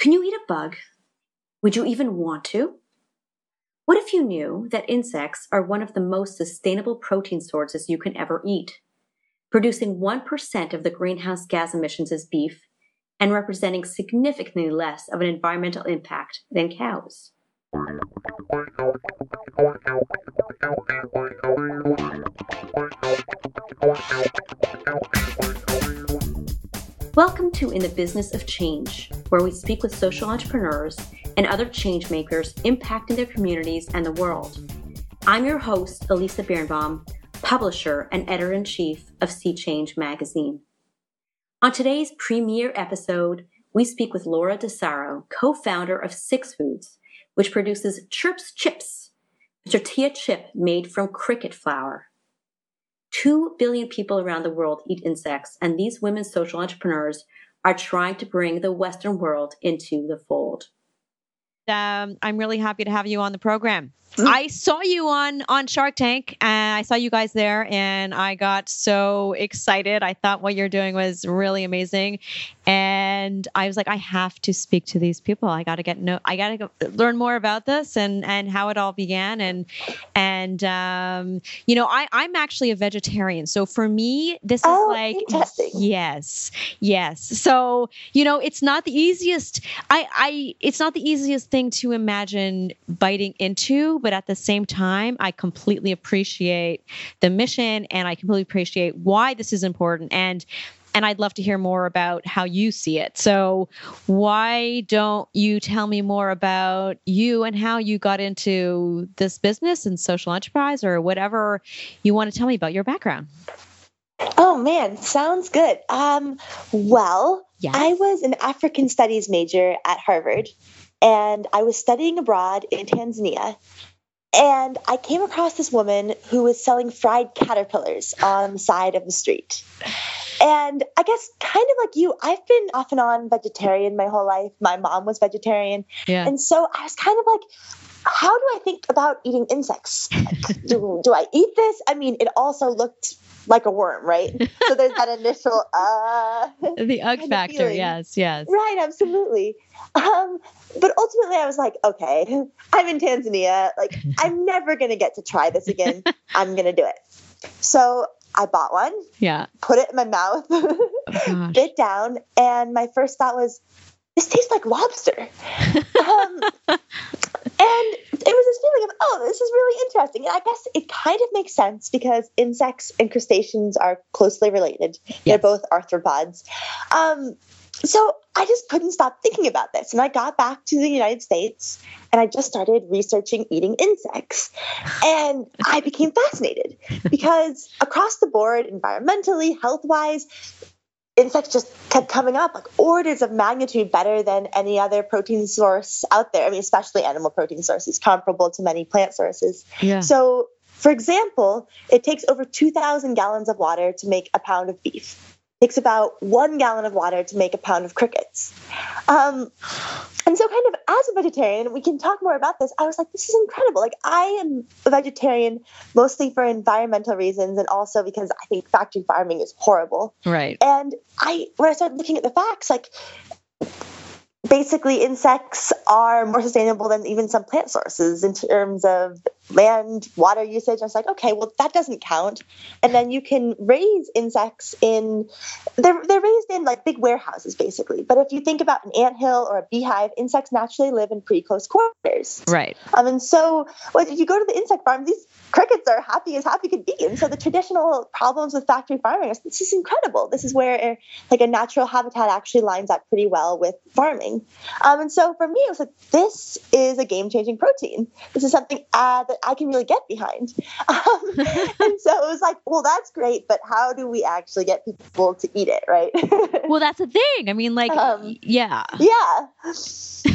Can you eat a bug? Would you even want to? What if you knew that insects are one of the most sustainable protein sources you can ever eat, producing 1% of the greenhouse gas emissions as beef and representing significantly less of an environmental impact than cows? Welcome to In the Business of Change, where we speak with social entrepreneurs and other change makers impacting their communities and the world. I'm your host, Elisa Birnbaum, publisher and editor in chief of Sea Change magazine. On today's premiere episode, we speak with Laura D'Asaro, co founder of Six Foods, which produces Chirps Chips, a tortilla chip made from cricket flour. Two billion people around the world eat insects, and these women social entrepreneurs are trying to bring the Western world into the fold. Um, I'm really happy to have you on the program. I saw you on on Shark Tank, and I saw you guys there, and I got so excited. I thought what you're doing was really amazing, and I was like, I have to speak to these people. I got to get no, I got to learn more about this and and how it all began, and and um, you know, I I'm actually a vegetarian, so for me, this is oh, like interesting. yes, yes. So you know, it's not the easiest. I I it's not the easiest thing to imagine biting into, but at the same time, I completely appreciate the mission and I completely appreciate why this is important. And and I'd love to hear more about how you see it. So, why don't you tell me more about you and how you got into this business and social enterprise or whatever you want to tell me about your background? Oh man, sounds good. Um, well, Yes. I was an African studies major at Harvard, and I was studying abroad in Tanzania. And I came across this woman who was selling fried caterpillars on the side of the street. And I guess, kind of like you, I've been off and on vegetarian my whole life. My mom was vegetarian. Yeah. And so I was kind of like, how do I think about eating insects? do, do I eat this? I mean, it also looked like a worm, right? So there's that initial, uh, the kind of factor. feeling. Yes, yes. right, absolutely. Um, but ultimately, I was like, okay, I'm in Tanzania. Like, I'm never going to get to try this again. I'm going to do it. So I bought one, Yeah. put it in my mouth, Oh, bit down, and my first thought was, this tastes like lobster. um, and it was this feeling of, oh, this is really interesting. And I guess it kind of makes sense because insects and crustaceans are closely related. They're both arthropods. Um, so I just couldn't stop thinking about this. And I got back to the United States and I just started researching eating insects. And I became fascinated because across the board, environmentally, health wise, insects just kept coming up like orders of magnitude better than any other protein source out there. I mean, especially animal protein sources, comparable to many plant sources. Yeah. So, for example, it takes over 2,000 gallons of water to make a pound of beef. Takes about one gallon of water to make a pound of crickets. Um, and so, kind of as a vegetarian, we can talk more about this. I was like, this is incredible. Like, I am a vegetarian mostly for environmental reasons and also because I think factory farming is horrible. Right. And I, when I started looking at the facts, like basically insects are more sustainable than even some plant sources in terms of land, water usage. I was like, okay, well that doesn't count. And then you can raise insects in they're they're raised in like big warehouses basically. But if you think about an anthill or a beehive, insects naturally live in pretty close quarters. Right. Um, and so well, if you go to the insect farm, these crickets are happy as happy could be. And so the traditional problems with factory farming, is this is incredible. This is where like a natural habitat actually lines up pretty well with farming. Um, and so for me, it was like, this is a game changing protein. This is something uh, that I can really get behind. Um, and so it was like, well, that's great, but how do we actually get people to eat it, right? Well, that's the thing. I mean, like, Um, yeah. yeah.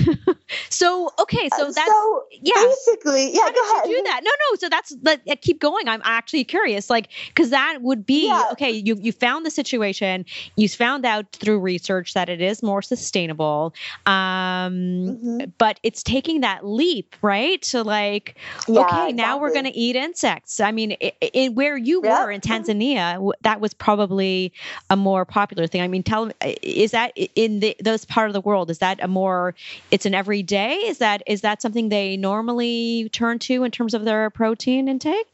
So, okay, so Uh, that's so yeah. basically, yeah, how go did ahead. you do that? No, no. So that's let uh, keep going. I'm actually curious, like, because that would be Yeah. okay. You you found the situation. You found out through research that it is more sustainable. Um, Mhm. but it's taking that leap, right? To like, Yeah, okay, now we're going to eat insects. I mean, in where you Yeah. were in Tanzania, that was probably a more popular thing. I mean, tell me is that in the those part of the world is that a more it's an everyday? Is that is that something they normally turn to in terms of their protein intake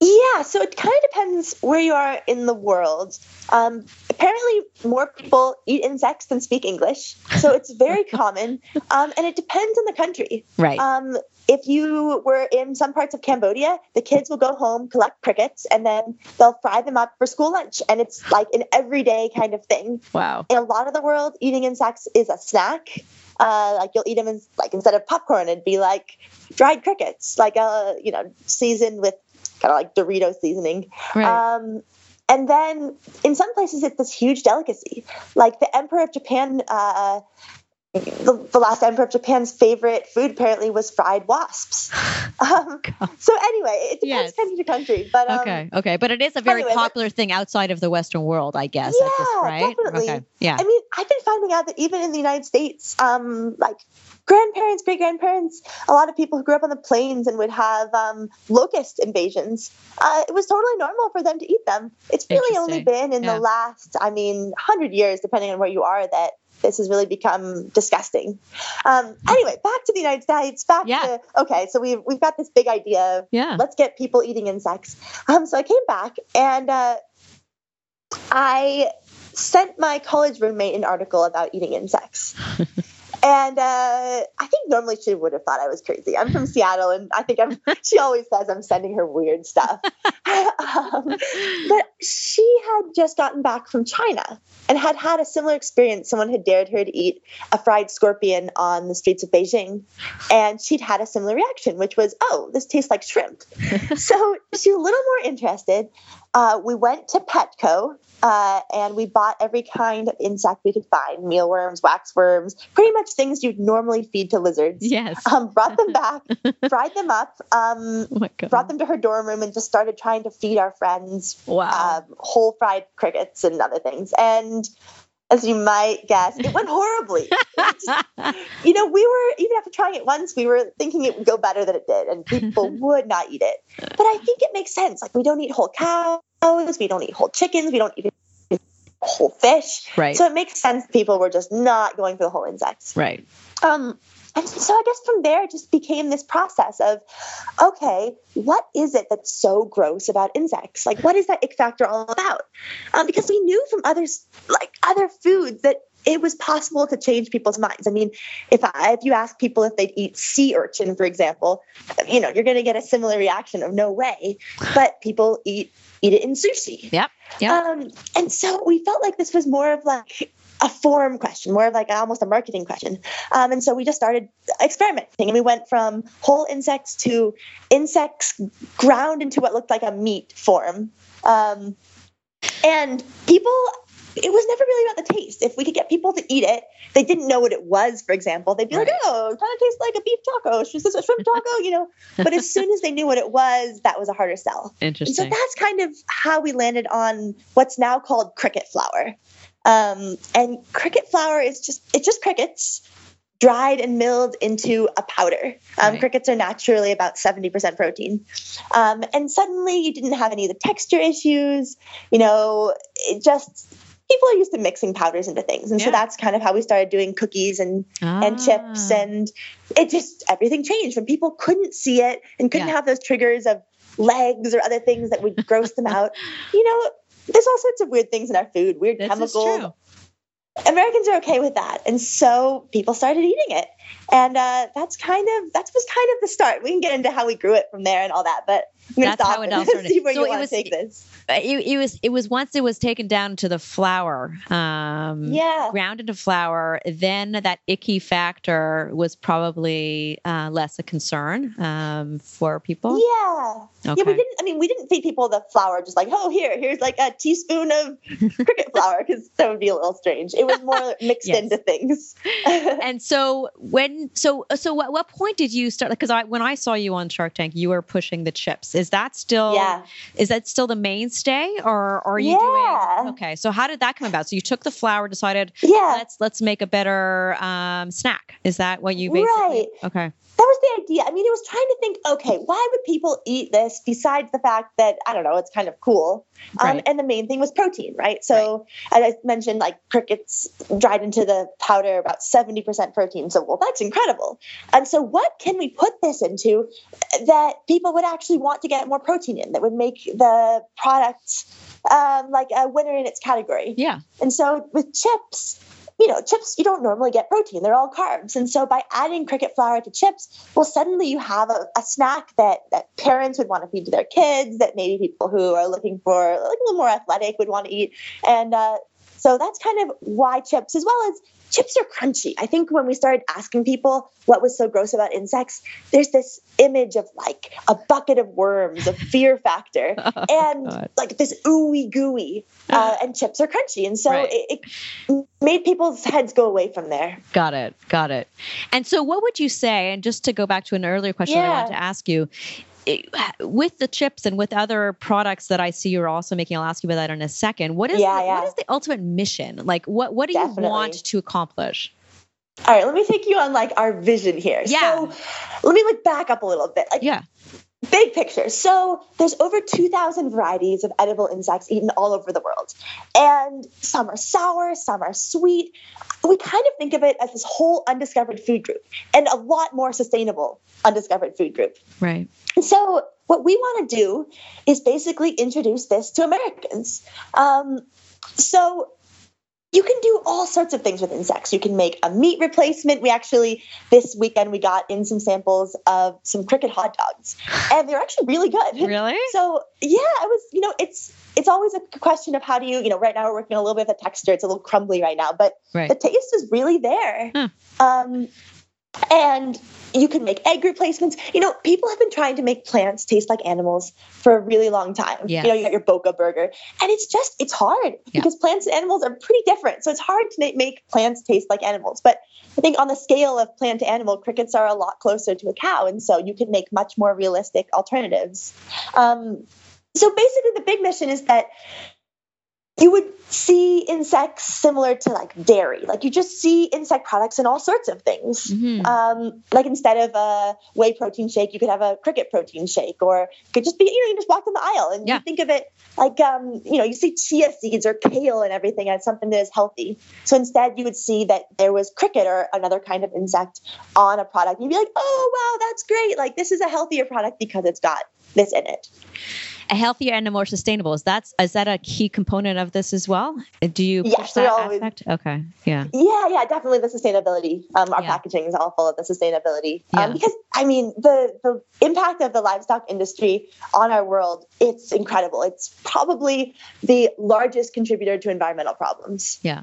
yeah, so it kind of depends where you are in the world. Um, apparently, more people eat insects than speak English, so it's very common, um, and it depends on the country. Right. Um, if you were in some parts of Cambodia, the kids will go home, collect crickets, and then they'll fry them up for school lunch, and it's like an everyday kind of thing. Wow. In a lot of the world, eating insects is a snack. Uh, like you'll eat them in, like instead of popcorn, it'd be like dried crickets, like a you know seasoned with kind of like Dorito seasoning. Right. Um, and then in some places, it's this huge delicacy. Like the Emperor of Japan, uh, the, the, last Emperor of Japan's favorite food apparently was fried wasps. Um, so anyway, it depends Yes. country to country. But um, okay. Okay. But it is a very anyway, popular thing outside of the Western world, I guess. at this, Yeah, right? definitely. Okay. Yeah. I mean, I've been finding out that even in the United States, um, like grandparents, great grandparents, a lot of people who grew up on the plains and would have um, locust invasions, uh, it was totally normal for them to eat them. It's really only been in Yeah. the last, I mean, 100 years, depending on where you are, that this has really become disgusting. Um, anyway, back to the United States. Back Yeah. to okay. So we've we've got this big idea. Yeah. Let's get people eating insects. Um, so I came back and uh, I sent my college roommate an article about eating insects. And uh, I think normally she would have thought I was crazy. I'm from Seattle, and I think I'm. She always says I'm sending her weird stuff. um, but she had just gotten back from China and had had a similar experience. Someone had dared her to eat a fried scorpion on the streets of Beijing, and she'd had a similar reaction, which was, "Oh, this tastes like shrimp." so she was a little more interested. Uh, we went to Petco uh, and we bought every kind of insect we could find mealworms, waxworms, pretty much things you'd normally feed to lizards. Yes. Um, brought them back, fried them up, um, oh brought them to her dorm room, and just started trying to feed our friends wow. um, whole fried crickets and other things. And as you might guess, it went horribly. you know, we were even after trying it once, we were thinking it would go better than it did, and people would not eat it. But I think it makes sense. Like we don't eat whole cows, we don't eat whole chickens, we don't even eat whole fish. right. So it makes sense people were just not going for the whole insects. right. Um, and so I guess from there it just became this process of, okay, what is it that's so gross about insects? Like, what is that ick factor all about? Um, because we knew from others, like other foods, that it was possible to change people's minds. I mean, if I, if you ask people if they'd eat sea urchin, for example, you know, you're going to get a similar reaction of no way. But people eat eat it in sushi. Yep. Yep. Um, and so we felt like this was more of like a form question, more of like almost a marketing question. Um, and so we just started experimenting and we went from whole insects to insects ground into what looked like a meat form. Um, and people, it was never really about the taste. If we could get people to eat it, they didn't know what it was, for example. They'd be like, oh, it kind of tastes like a beef taco. Is this a shrimp taco? You know, but as soon as they knew what it was, that was a harder sell. And so that's kind of how we landed on what's now called cricket flour. Um, and cricket flour is just it's just crickets dried and milled into a powder. Um, Right. Crickets are naturally about 70% protein. Um, and suddenly you didn't have any of the texture issues. You know, it just people are used to mixing powders into things. And so that's kind of how we started doing cookies and and chips Ah. and it just everything changed when people couldn't see it and couldn't Yeah. have those triggers of legs or other things that would gross them out you know there's all sorts of weird things in our food weird This is chemicals. true. americans are okay with that. And so people started eating it and uh, that's kind of that was kind of the start we can get into how we grew it from there and all that but i'm going to That's stop how it and all started. see where So you it want was- to take this It, it was it was once it was taken down to the flour, um, yeah ground into flour. Then that icky factor was probably uh, less a concern um, for people. yeah Okay. Yeah, we didn't. I mean, we didn't feed people the flour just like, oh, here, here's like a teaspoon of cricket flour because that would be a little strange. It was more mixed Yes. into things. and so when so so at what point did you start because I when I saw you on Shark Tank you were pushing the chips is that still yeah, is that still the mainstay or, or are you Yeah. doing okay so how did that come about so you took the flour decided yeah. let's let's make a better um, snack is that what you basically Right. okay That was the idea. I mean, it was trying to think, okay, why would people eat this besides the fact that I don't know, it's kind of cool. Um, Right. and the main thing was protein, right? So as I mentioned, like crickets dried into the powder about 70% protein. So well, that's incredible. And so what can we put this into that people would actually want to get more protein in that would make the product um, like a winner in its category? Yeah. And so with chips, you know, chips, you don't normally get protein. They're all carbs. And so by adding cricket flour to chips, well, suddenly you have a, a snack that, that parents would want to feed to their kids, that maybe people who are looking for like a little more athletic would want to eat. And uh, so that's kind of why chips, as well as chips are crunchy. I think when we started asking people what was so gross about insects, there's this image of like a bucket of worms, a fear factor, and God. like this ooey gooey. Uh, and chips are crunchy, and so Right. it, it made people's heads go away from there. Got it. Got it. And so, what would you say? And just to go back to an earlier question I Yeah. wanted to ask you, it- with the chips and with other products that I see you're also making, I'll ask you about that in a second. What is Yeah, the, yeah. what is the ultimate mission? Like, what what do Definitely. you want to accomplish? All right, let me take you on like our vision here. Yeah. So let me like back up a little bit. Like Yeah. Big picture. So there's over 2,000 varieties of edible insects eaten all over the world. And some are sour, some are sweet. We kind of think of it as this whole undiscovered food group and a lot more sustainable undiscovered food group. Right. And so, what we want to do is basically introduce this to Americans. Um, so, you can do all sorts of things with insects. You can make a meat replacement. We actually, this weekend, we got in some samples of some cricket hot dogs, and they're actually really good. Really? So yeah, it was. You know, it's it's always a question of how do you. You know, right now we're working on a little bit of the texture. It's a little crumbly right now, but Right. the taste is really there. Huh. Um, and you can make egg replacements. You know, people have been trying to make plants taste like animals for a really long time. Yes. You know, you got your Boca burger, and it's just it's hard Yeah. because plants and animals are pretty different. So it's hard to make plants taste like animals. But I think on the scale of plant to animal, crickets are a lot closer to a cow, and so you can make much more realistic alternatives. Um, so basically, the big mission is that you would see insects similar to like dairy. Like you just see insect products in all sorts of things. Mhm. Um, like instead of a whey protein shake, you could have a cricket protein shake, or it could just be, you know, you just walk down the aisle and Yeah. you think of it like, um, you know, you see chia seeds or kale and everything as something that is healthy. So instead, you would see that there was cricket or another kind of insect on a product. You'd be like, oh, wow, that's great. Like this is a healthier product because it's got this in it. a healthier and a more sustainable. Is that is that a key component of this as well? Do you push Yes, that always- aspect? Okay. Yeah. Yeah, yeah, definitely the sustainability. Um, our Yeah. packaging is all full of the sustainability. Yeah. Um, because I mean, the the impact of the livestock industry on our world, it's incredible. It's probably the largest contributor to environmental problems. Yeah.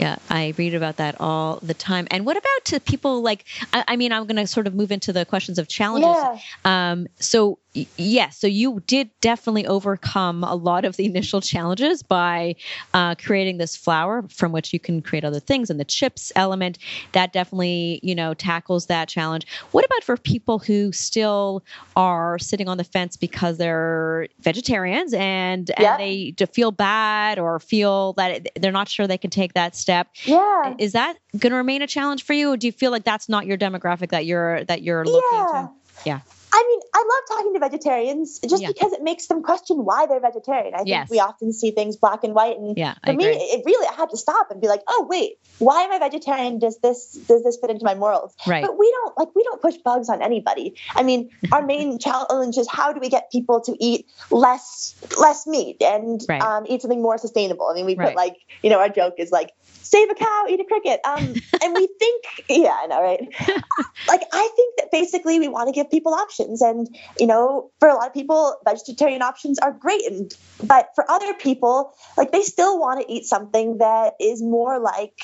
Yeah, I read about that all the time. And what about to people like? I, I mean, I'm going to sort of move into the questions of challenges. Yeah. Um, so yes, so you did definitely overcome a lot of the initial challenges by uh, creating this flour from which you can create other things, and the chips element that definitely you know tackles that challenge. What about for people who still are sitting on the fence because they're vegetarians and Yeah. and they feel bad or feel that they're not sure they can take that step? Yeah. Is that going to remain a challenge for you, or do you feel like that's not your demographic that you're that you're looking Yeah. to? Yeah. I mean, I love talking to vegetarians just Yeah. because it makes them question why they're vegetarian. I think Yes. we often see things black and white, and Yeah, for me, it really I had to stop and be like, oh wait, why am I vegetarian? Does this does this fit into my morals? Right. But we don't like we don't push bugs on anybody. I mean, our main challenge is how do we get people to eat less less meat and Right. um, eat something more sustainable. I mean, we Right. put like you know our joke is like save a cow, eat a cricket. Um, and we think yeah, I know, right? like I think that basically we want to give people options, and you know, for a lot of people, vegetarian options are great, and but for other people, like they still want to eat something that is more like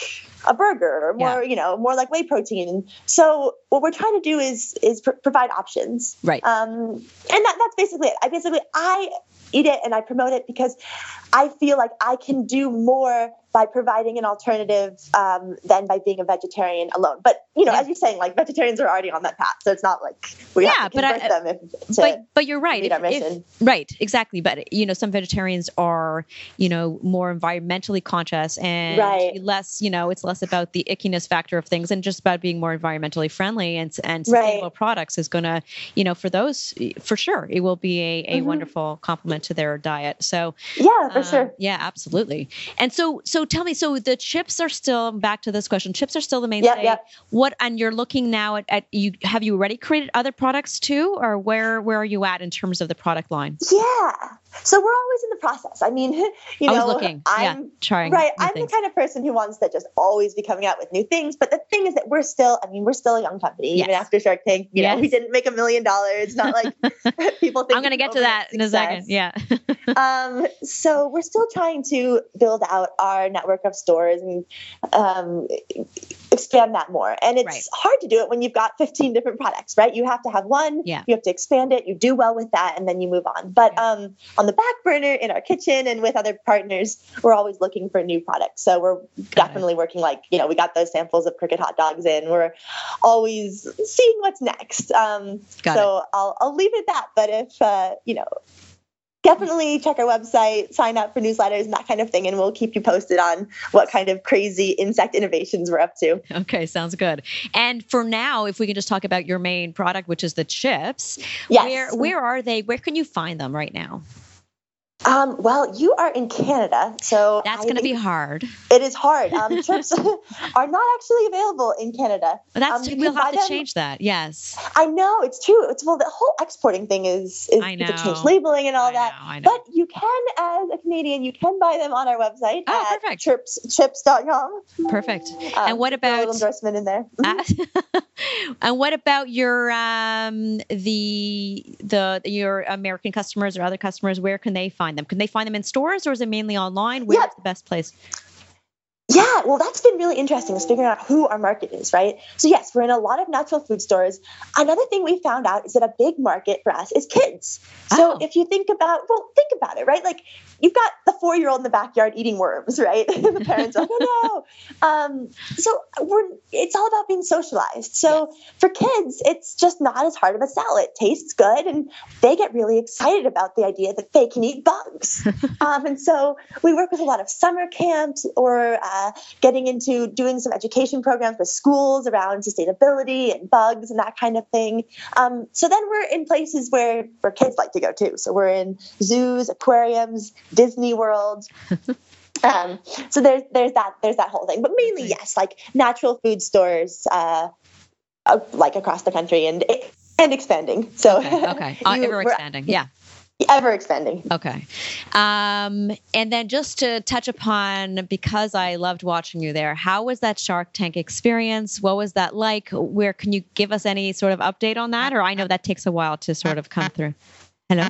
a burger or more, you know, more like whey protein. So what we're trying to do is is pr- provide options, Right. um, and that, that's basically it. I basically I eat it and I promote it because I feel like I can do more by providing an alternative um, than by being a vegetarian alone. But you know, Yeah. as you're saying, like vegetarians are already on that path, so it's not like we Yeah, have to but I- convert them if, but but you're right. If- if- right, exactly. But you know, some vegetarians are you know more environmentally conscious and Right. less. You know, it's less about the ickiness factor of things and just about being more environmentally friendly and and sustainable Right. products is going to, you know, for those for sure, it will be a, a Mhm. wonderful complement to their diet. So Yeah, for um, sure. Yeah, absolutely. And so, so tell me, so the chips are still back to this question. Chips are still the Yeah, mainstay. yeah. What and you're looking now at, at you have you already created other products too, or where where are you at in terms of the product line? Yeah. So we're always in the process. I mean, you know, looking, I'm yeah, trying. right. I'm things. the kind of person who wants to just always be coming out with new things. But the thing is that we're still, I mean, we're still a young company, even after Shark Tank. You know, we didn't make a million dollars. Not like people think I'm going to get to that in a second. Yeah. um, so we're still trying to build out our network of stores and um, expand that more. And it's Right. hard to do it when you've got 15 different products, right? You have to have one, Yeah. you have to expand it, you do well with that, and then you move on. But Yeah. um, on the back burner in our kitchen and with other partners, we're always looking for new products. So we're it. definitely working like, you know, we got those samples of cricket hot dogs in. We're always seeing what's next. Um, so I'll, I'll leave it at that. But if, uh, you know, definitely check our website, sign up for newsletters and that kind of thing, and we'll keep you posted on what kind of crazy insect innovations we're up to. Okay, sounds good. And for now, if we can just talk about your main product, which is the chips, Yes. where where are they? Where can you find them right now? Um, well, you are in Canada, so That's going to be hard. It is hard. Um, chips are not actually available in Canada. But that's Um, we'll have to them- change that. Yes. I know it's true. It's well, the whole exporting thing is is I to change labeling and all I that. know, know. But you can, as a Canadian, you can buy them on our website Oh, at perfect. chirpschips.com. Perfect. Um, And what throw a little about- endorsement in there? Uh, and what about your um the the your American customers or other customers? Where can they find them? Can they find them in stores or is it mainly online? Where's Yeah. the best place? Yeah, well, that's been really interesting is figuring out who our market is, right? So, yes, we're in a lot of natural food stores. Another thing we found out is that a big market for us is kids. So, Oh. if you think about, well, think about it, right? Like, you've got the four year old in the backyard eating worms, right? the parents are like, oh no. Um, so, we're, it's all about being socialized. So, for kids, it's just not as hard of a sell. It tastes good, and they get really excited about the idea that they can eat bugs. um, and so, we work with a lot of summer camps or uh, getting into doing some education programs with schools around sustainability and bugs and that kind of thing. Um, so then we're in places where where kids like to go too. So we're in zoos, aquariums, Disney World. Um, so there's there's that there's that whole thing, but mainly yes, like natural food stores, uh, uh, like across the country and and expanding. So Okay. Okay. Uh, you- ever expanding. Yeah. ever expanding. Okay. Um, and then just to touch upon, because I loved watching you there, how was that Shark Tank experience? What was that like? Where can you give us any sort of update on that? Or I know that takes a while to sort of come through. Hello?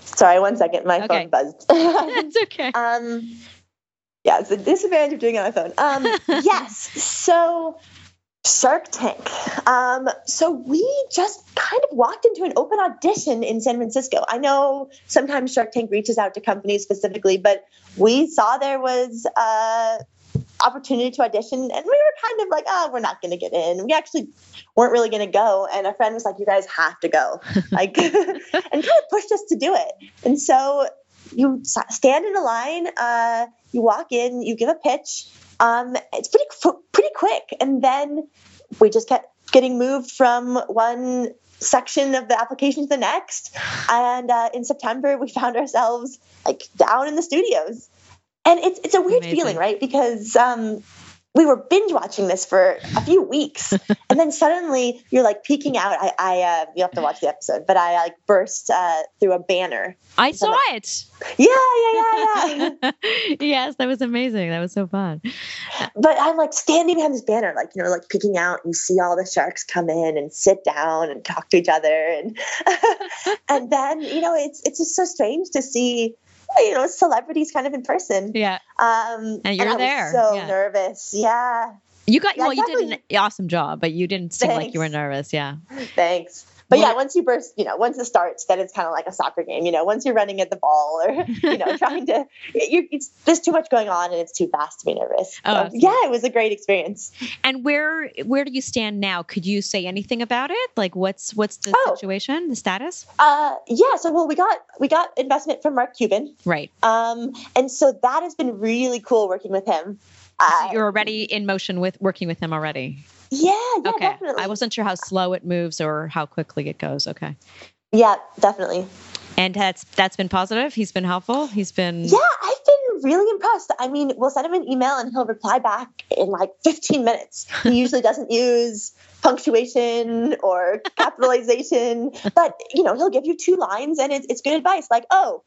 Sorry, one second, my Okay. phone buzzed. That's okay. Um, yeah, it's a disadvantage of doing it on my phone. Um, yes, so Shark Tank. Um, so we just kind of walked into an open audition in San Francisco. I know sometimes Shark Tank reaches out to companies specifically, but we saw there was a opportunity to audition, and we were kind of like, oh, we're not going to get in. We actually weren't really going to go, and a friend was like, you guys have to go, like, and kind of pushed us to do it. And so you stand in a line, uh, you walk in, you give a pitch. Um, it's pretty pretty quick, and then we just kept getting moved from one section of the application to the next. And uh, in September, we found ourselves like down in the studios, and it's it's a weird Amazing. feeling, right? Because um, we were binge watching this for a few weeks, and then suddenly you're like peeking out. I, I uh, you have to watch the episode, but I like burst uh, through a banner. I saw it. Yeah, yeah, yeah, yeah. yes, that was amazing. That was so fun. but I'm like standing behind this banner, like you know, like peeking out. You see all the sharks come in and sit down and talk to each other, and and then you know, it's it's just so strange to see you know celebrities kind of in person. Yeah. Um, And you're I was there, so yeah. nervous. Yeah, You got, Yeah, well, you did an awesome job, but you didn't seem like you were nervous. Yeah. thanks. But yeah, once you burst, you know, once it starts, then it's kind of like a soccer game. You know, once you're running at the ball or you know trying to, there's too much going on and it's too fast to be nervous. Oh, So, yeah, it was a great experience. And where where do you stand now? Could you say anything about it? Like what's what's the Oh. situation, the status? Uh, yeah. So well, we got we got investment from Mark Cuban. Right. Um, and so that has been really cool working with him. Uh, You're already in motion with working with him already. Yeah, yeah, okay. definitely. I wasn't sure how slow it moves or how quickly it goes. Okay. yeah, definitely. And that's that's been positive. He's been helpful. He's been Yeah, I've been really impressed. I mean, we'll send him an email and he'll reply back in like 15 minutes. He usually doesn't use punctuation or capitalization, but you know, he'll give you two lines and it's, it's good advice like, oh,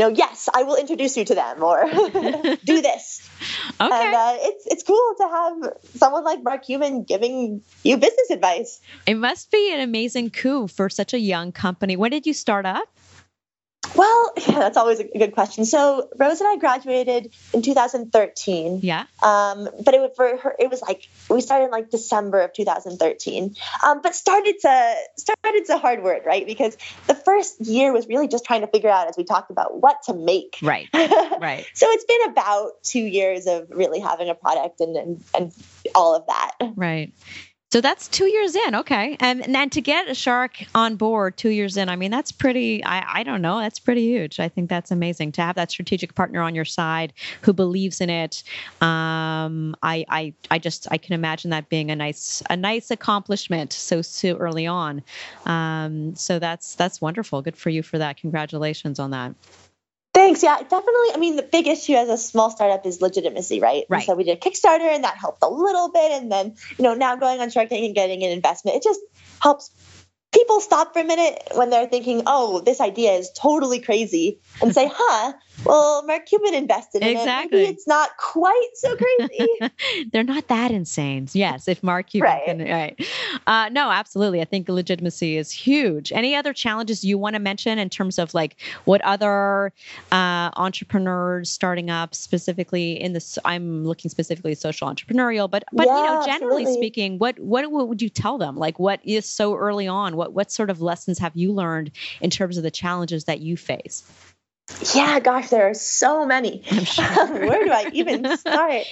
you know, yes, I will introduce you to them or do this. okay. And uh, it's it's cool to have someone like Mark Cuban giving you business advice. it must be an amazing coup for such a young company. When did you start up? Well, yeah, that's always a good question. So Rose and I graduated in 2013. Yeah. Um, but it was for her. It was like we started in like December of 2013. Um, but started to started to hard word, right? Because the first year was really just trying to figure out, as we talked about, what to make. Right. Right. so it's been about two years of really having a product and and, and all of that. Right. So that's two years in. Okay. And, and then to get a shark on board two years in, I mean, that's pretty, I, I don't know, that's pretty huge. I think that's amazing to have that strategic partner on your side who believes in it. Um, I, I, I just, I can imagine that being a nice, a nice accomplishment so, so early on. Um, so that's, that's wonderful. Good for you for that. Congratulations on that. Thanks. Yeah, definitely. I mean, the big issue as a small startup is legitimacy, right? And Right. so we did a Kickstarter, and that helped a little bit. And then, you know, now going on Shark Tank and getting an investment, it just helps people stop for a minute when they're thinking, "Oh, this idea is totally crazy," and say, "Huh? Well, Mark Cuban invested in Exactly. it. Maybe it's not quite so crazy." They're not that insane. Yes, if Mark Cuban Right. can, right. Uh, no, absolutely. I think legitimacy is huge. Any other challenges you want to mention in terms of like what other uh, entrepreneurs starting up specifically in this? I'm looking specifically social entrepreneurial, but but you know, generally absolutely. speaking, what what what would you tell them? Like, what is so early on? What what sort of lessons have you learned in terms of the challenges that you face? Yeah, gosh, there are so many. Sure. Where do I even start?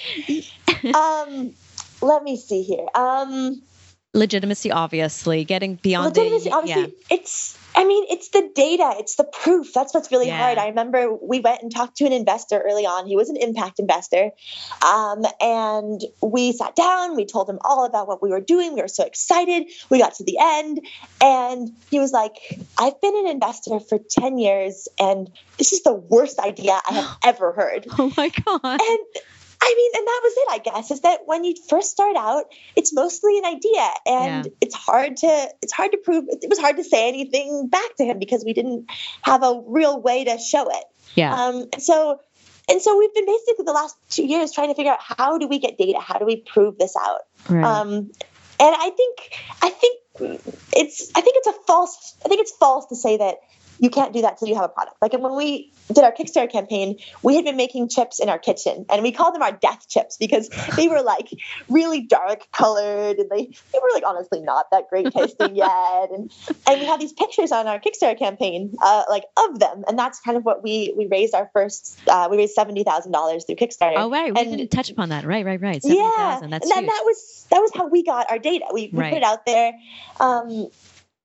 um, let me see here. Um, legitimacy, obviously, getting beyond legitimacy the obviously yeah. it's i mean it's the data it's the proof. That's what's really Yeah. hard i remember we went and talked to an investor early on. He was an impact investor. Um, and we sat down we told him all about what we were doing. We were so excited. We got to the end. And he was like i've been an investor for 10 years and this is the worst idea i have ever heard. Oh my god. and I mean, and that was it, I guess, is that when you first start out, it's mostly an idea and Yeah. it's hard to it's hard to prove it was hard to say anything back to him because we didn't have a real way to show it. Yeah. Um so and so we've been basically the last two years trying to figure out how do we get data? How do we prove this out? right. Um, and I think I think it's I think it's a false I think it's false to say that you can't do that till you have a product. Like when we did our Kickstarter campaign, we had been making chips in our kitchen, and we called them our death chips because they were like really dark colored, and they they were like honestly not that great tasting yet. And and we had these pictures on our Kickstarter campaign, uh, like of them, and that's kind of what we we raised our first uh, we raised seventy thousand dollars through Kickstarter. Oh right, we and- didn't touch upon that. Right, right, right. yeah, 70,000. That's and then huge. that was that was how we got our data. We, we Right. put it out there, um,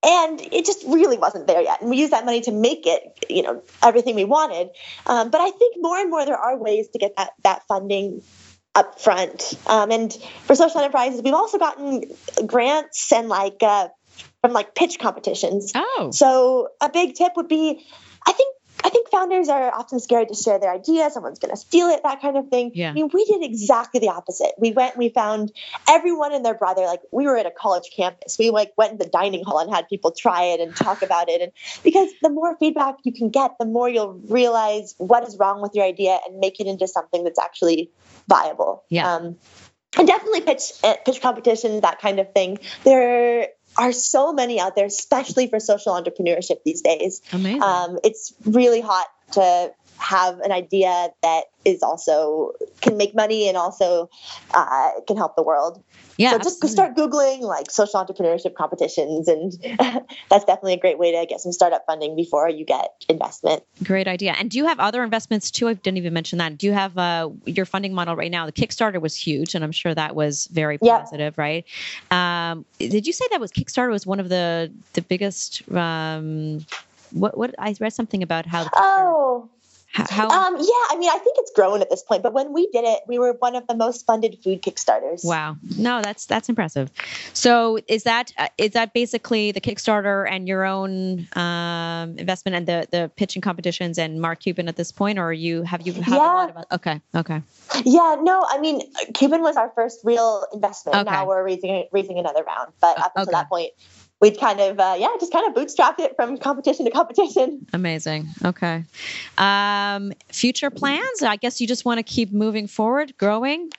and it just really wasn't there yet. And we used that money to make it, you know, everything we wanted. Um, but I think more and more there are ways to get that that funding up front. Um, and for social enterprises, we've also gotten grants and like uh, from like pitch competitions. oh, So a big tip would be, I think. I think founders are often scared to share their idea. Someone's going to steal it, that kind of thing. Yeah. I mean, we did exactly the opposite. We went, we found everyone and their brother. Like we were at a college campus. We like went in the dining hall and had people try it and talk about it. And because the more feedback you can get, the more you'll realize what is wrong with your idea and make it into something that's actually viable. Yeah. Um, and definitely pitch uh, pitch competition, that kind of thing. There are so many out there, especially for social entrepreneurship these days. amazing. Um, it's really hot to have an idea that is also can make money and also uh, can help the world. yeah, so just absolutely. start googling like social entrepreneurship competitions, and that's definitely a great way to get some startup funding before you get investment. Great idea. And do you have other investments too? I didn't even mention that. Do you have uh, your funding model right now? The Kickstarter was huge, and I'm sure that was very positive, right? Um, did you say that was Kickstarter was one of the the biggest? Um, what what I read something about how Oh, How? Um, yeah, I mean, I think it's grown at this point, but when we did it, we were one of the most funded food Kickstarters. Wow, no, that's that's impressive. So is that uh, is that basically the Kickstarter and your own um, investment and the the pitching competitions and Mark Cuban at this point, or you have you have Yeah. a lot of okay, okay, Yeah, no, I mean, Cuban was our first real investment. Okay. Now we're raising raising another round, but up until okay. that point, we'd kind of uh, yeah, just kind of bootstrapped it from competition to competition. amazing. Okay, um, future plans? I guess you just want to keep moving forward, growing,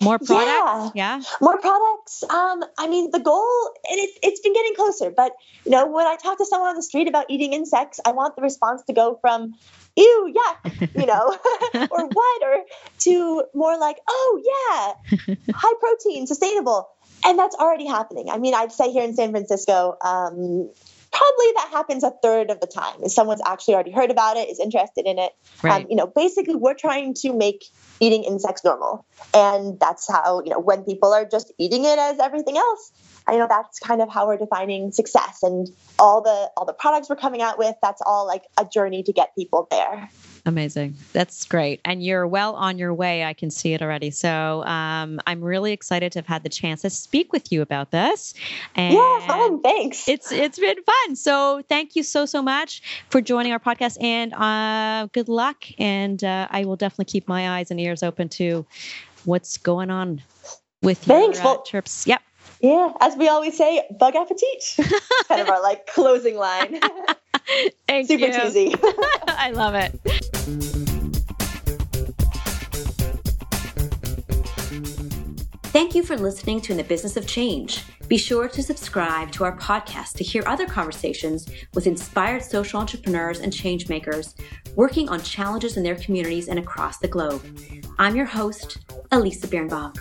more products. Yeah. More products. Um, I mean, the goal, and it, it's been getting closer. But you know, when I talk to someone on the street about eating insects, I want the response to go from "ew, yeah you know, or what, or to more like "oh yeah, high protein, sustainable," and that's already happening. I mean, I'd say here in San Francisco. Um, Probably that happens a third of the time. If someone's actually already heard about it, is interested in it, Right. um, you know, basically we're trying to make eating insects normal, and that's how you know when people are just eating it as everything else. I know that's kind of how we're defining success, and all the all the products we're coming out with. That's all like a journey to get people there. Amazing. That's great. And you're well on your way. I can see it already. So um, I'm really excited to have had the chance to speak with you about this. And yeah, fun. Thanks. It's it's been fun. So thank you so so much for joining our podcast and uh, good luck. And uh, I will definitely keep my eyes and ears open to what's going on with Thanks. your uh, Well- trips. Yep. yeah, as we always say, bug appetit. kind of our like closing line. Thank Super you. cheesy. I love it. Thank you for listening to In the Business of Change. Be sure to subscribe to our podcast to hear other conversations with inspired social entrepreneurs and change makers working on challenges in their communities and across the globe. I'm your host, Elisa Birnbaum.